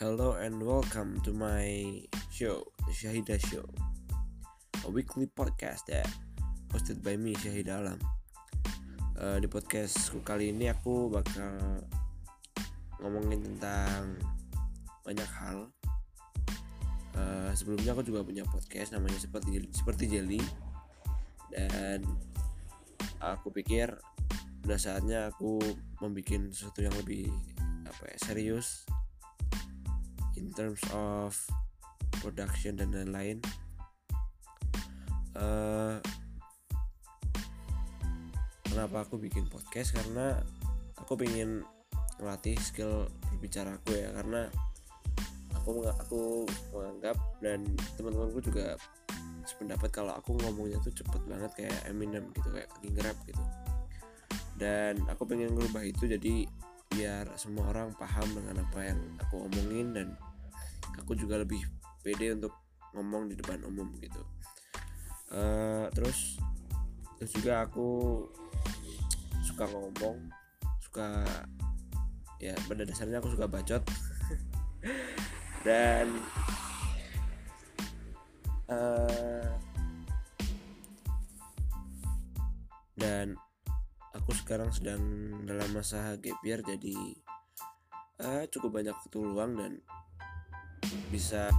Hello and welcome to my show, Syahida Show, a weekly podcast that hosted by me Syahida Alam. Uh, di podcastku kali ini aku bakal ngomongin tentang banyak hal. Uh, sebelumnya aku juga punya podcast namanya seperti seperti Jelly dan aku pikir udah saatnya aku membuat sesuatu yang lebih apa ya serius in terms of production dan lain-lain. Uh, kenapa aku bikin podcast? Karena aku pengen melatih skill berbicara aku ya. Karena aku aku menganggap dan teman-temanku juga sependapat kalau aku ngomongnya tuh cepet banget kayak Eminem gitu kayak king rap gitu. Dan aku pengen ngerubah itu jadi biar semua orang paham dengan apa yang aku omongin dan aku juga lebih pede untuk ngomong di depan umum gitu. Uh, terus terus juga aku suka ngomong suka ya pada dasarnya aku suka bacot. Dan uh, dan aku sekarang sedang dalam masa gap year jadi uh, cukup banyak waktu luang dan bisa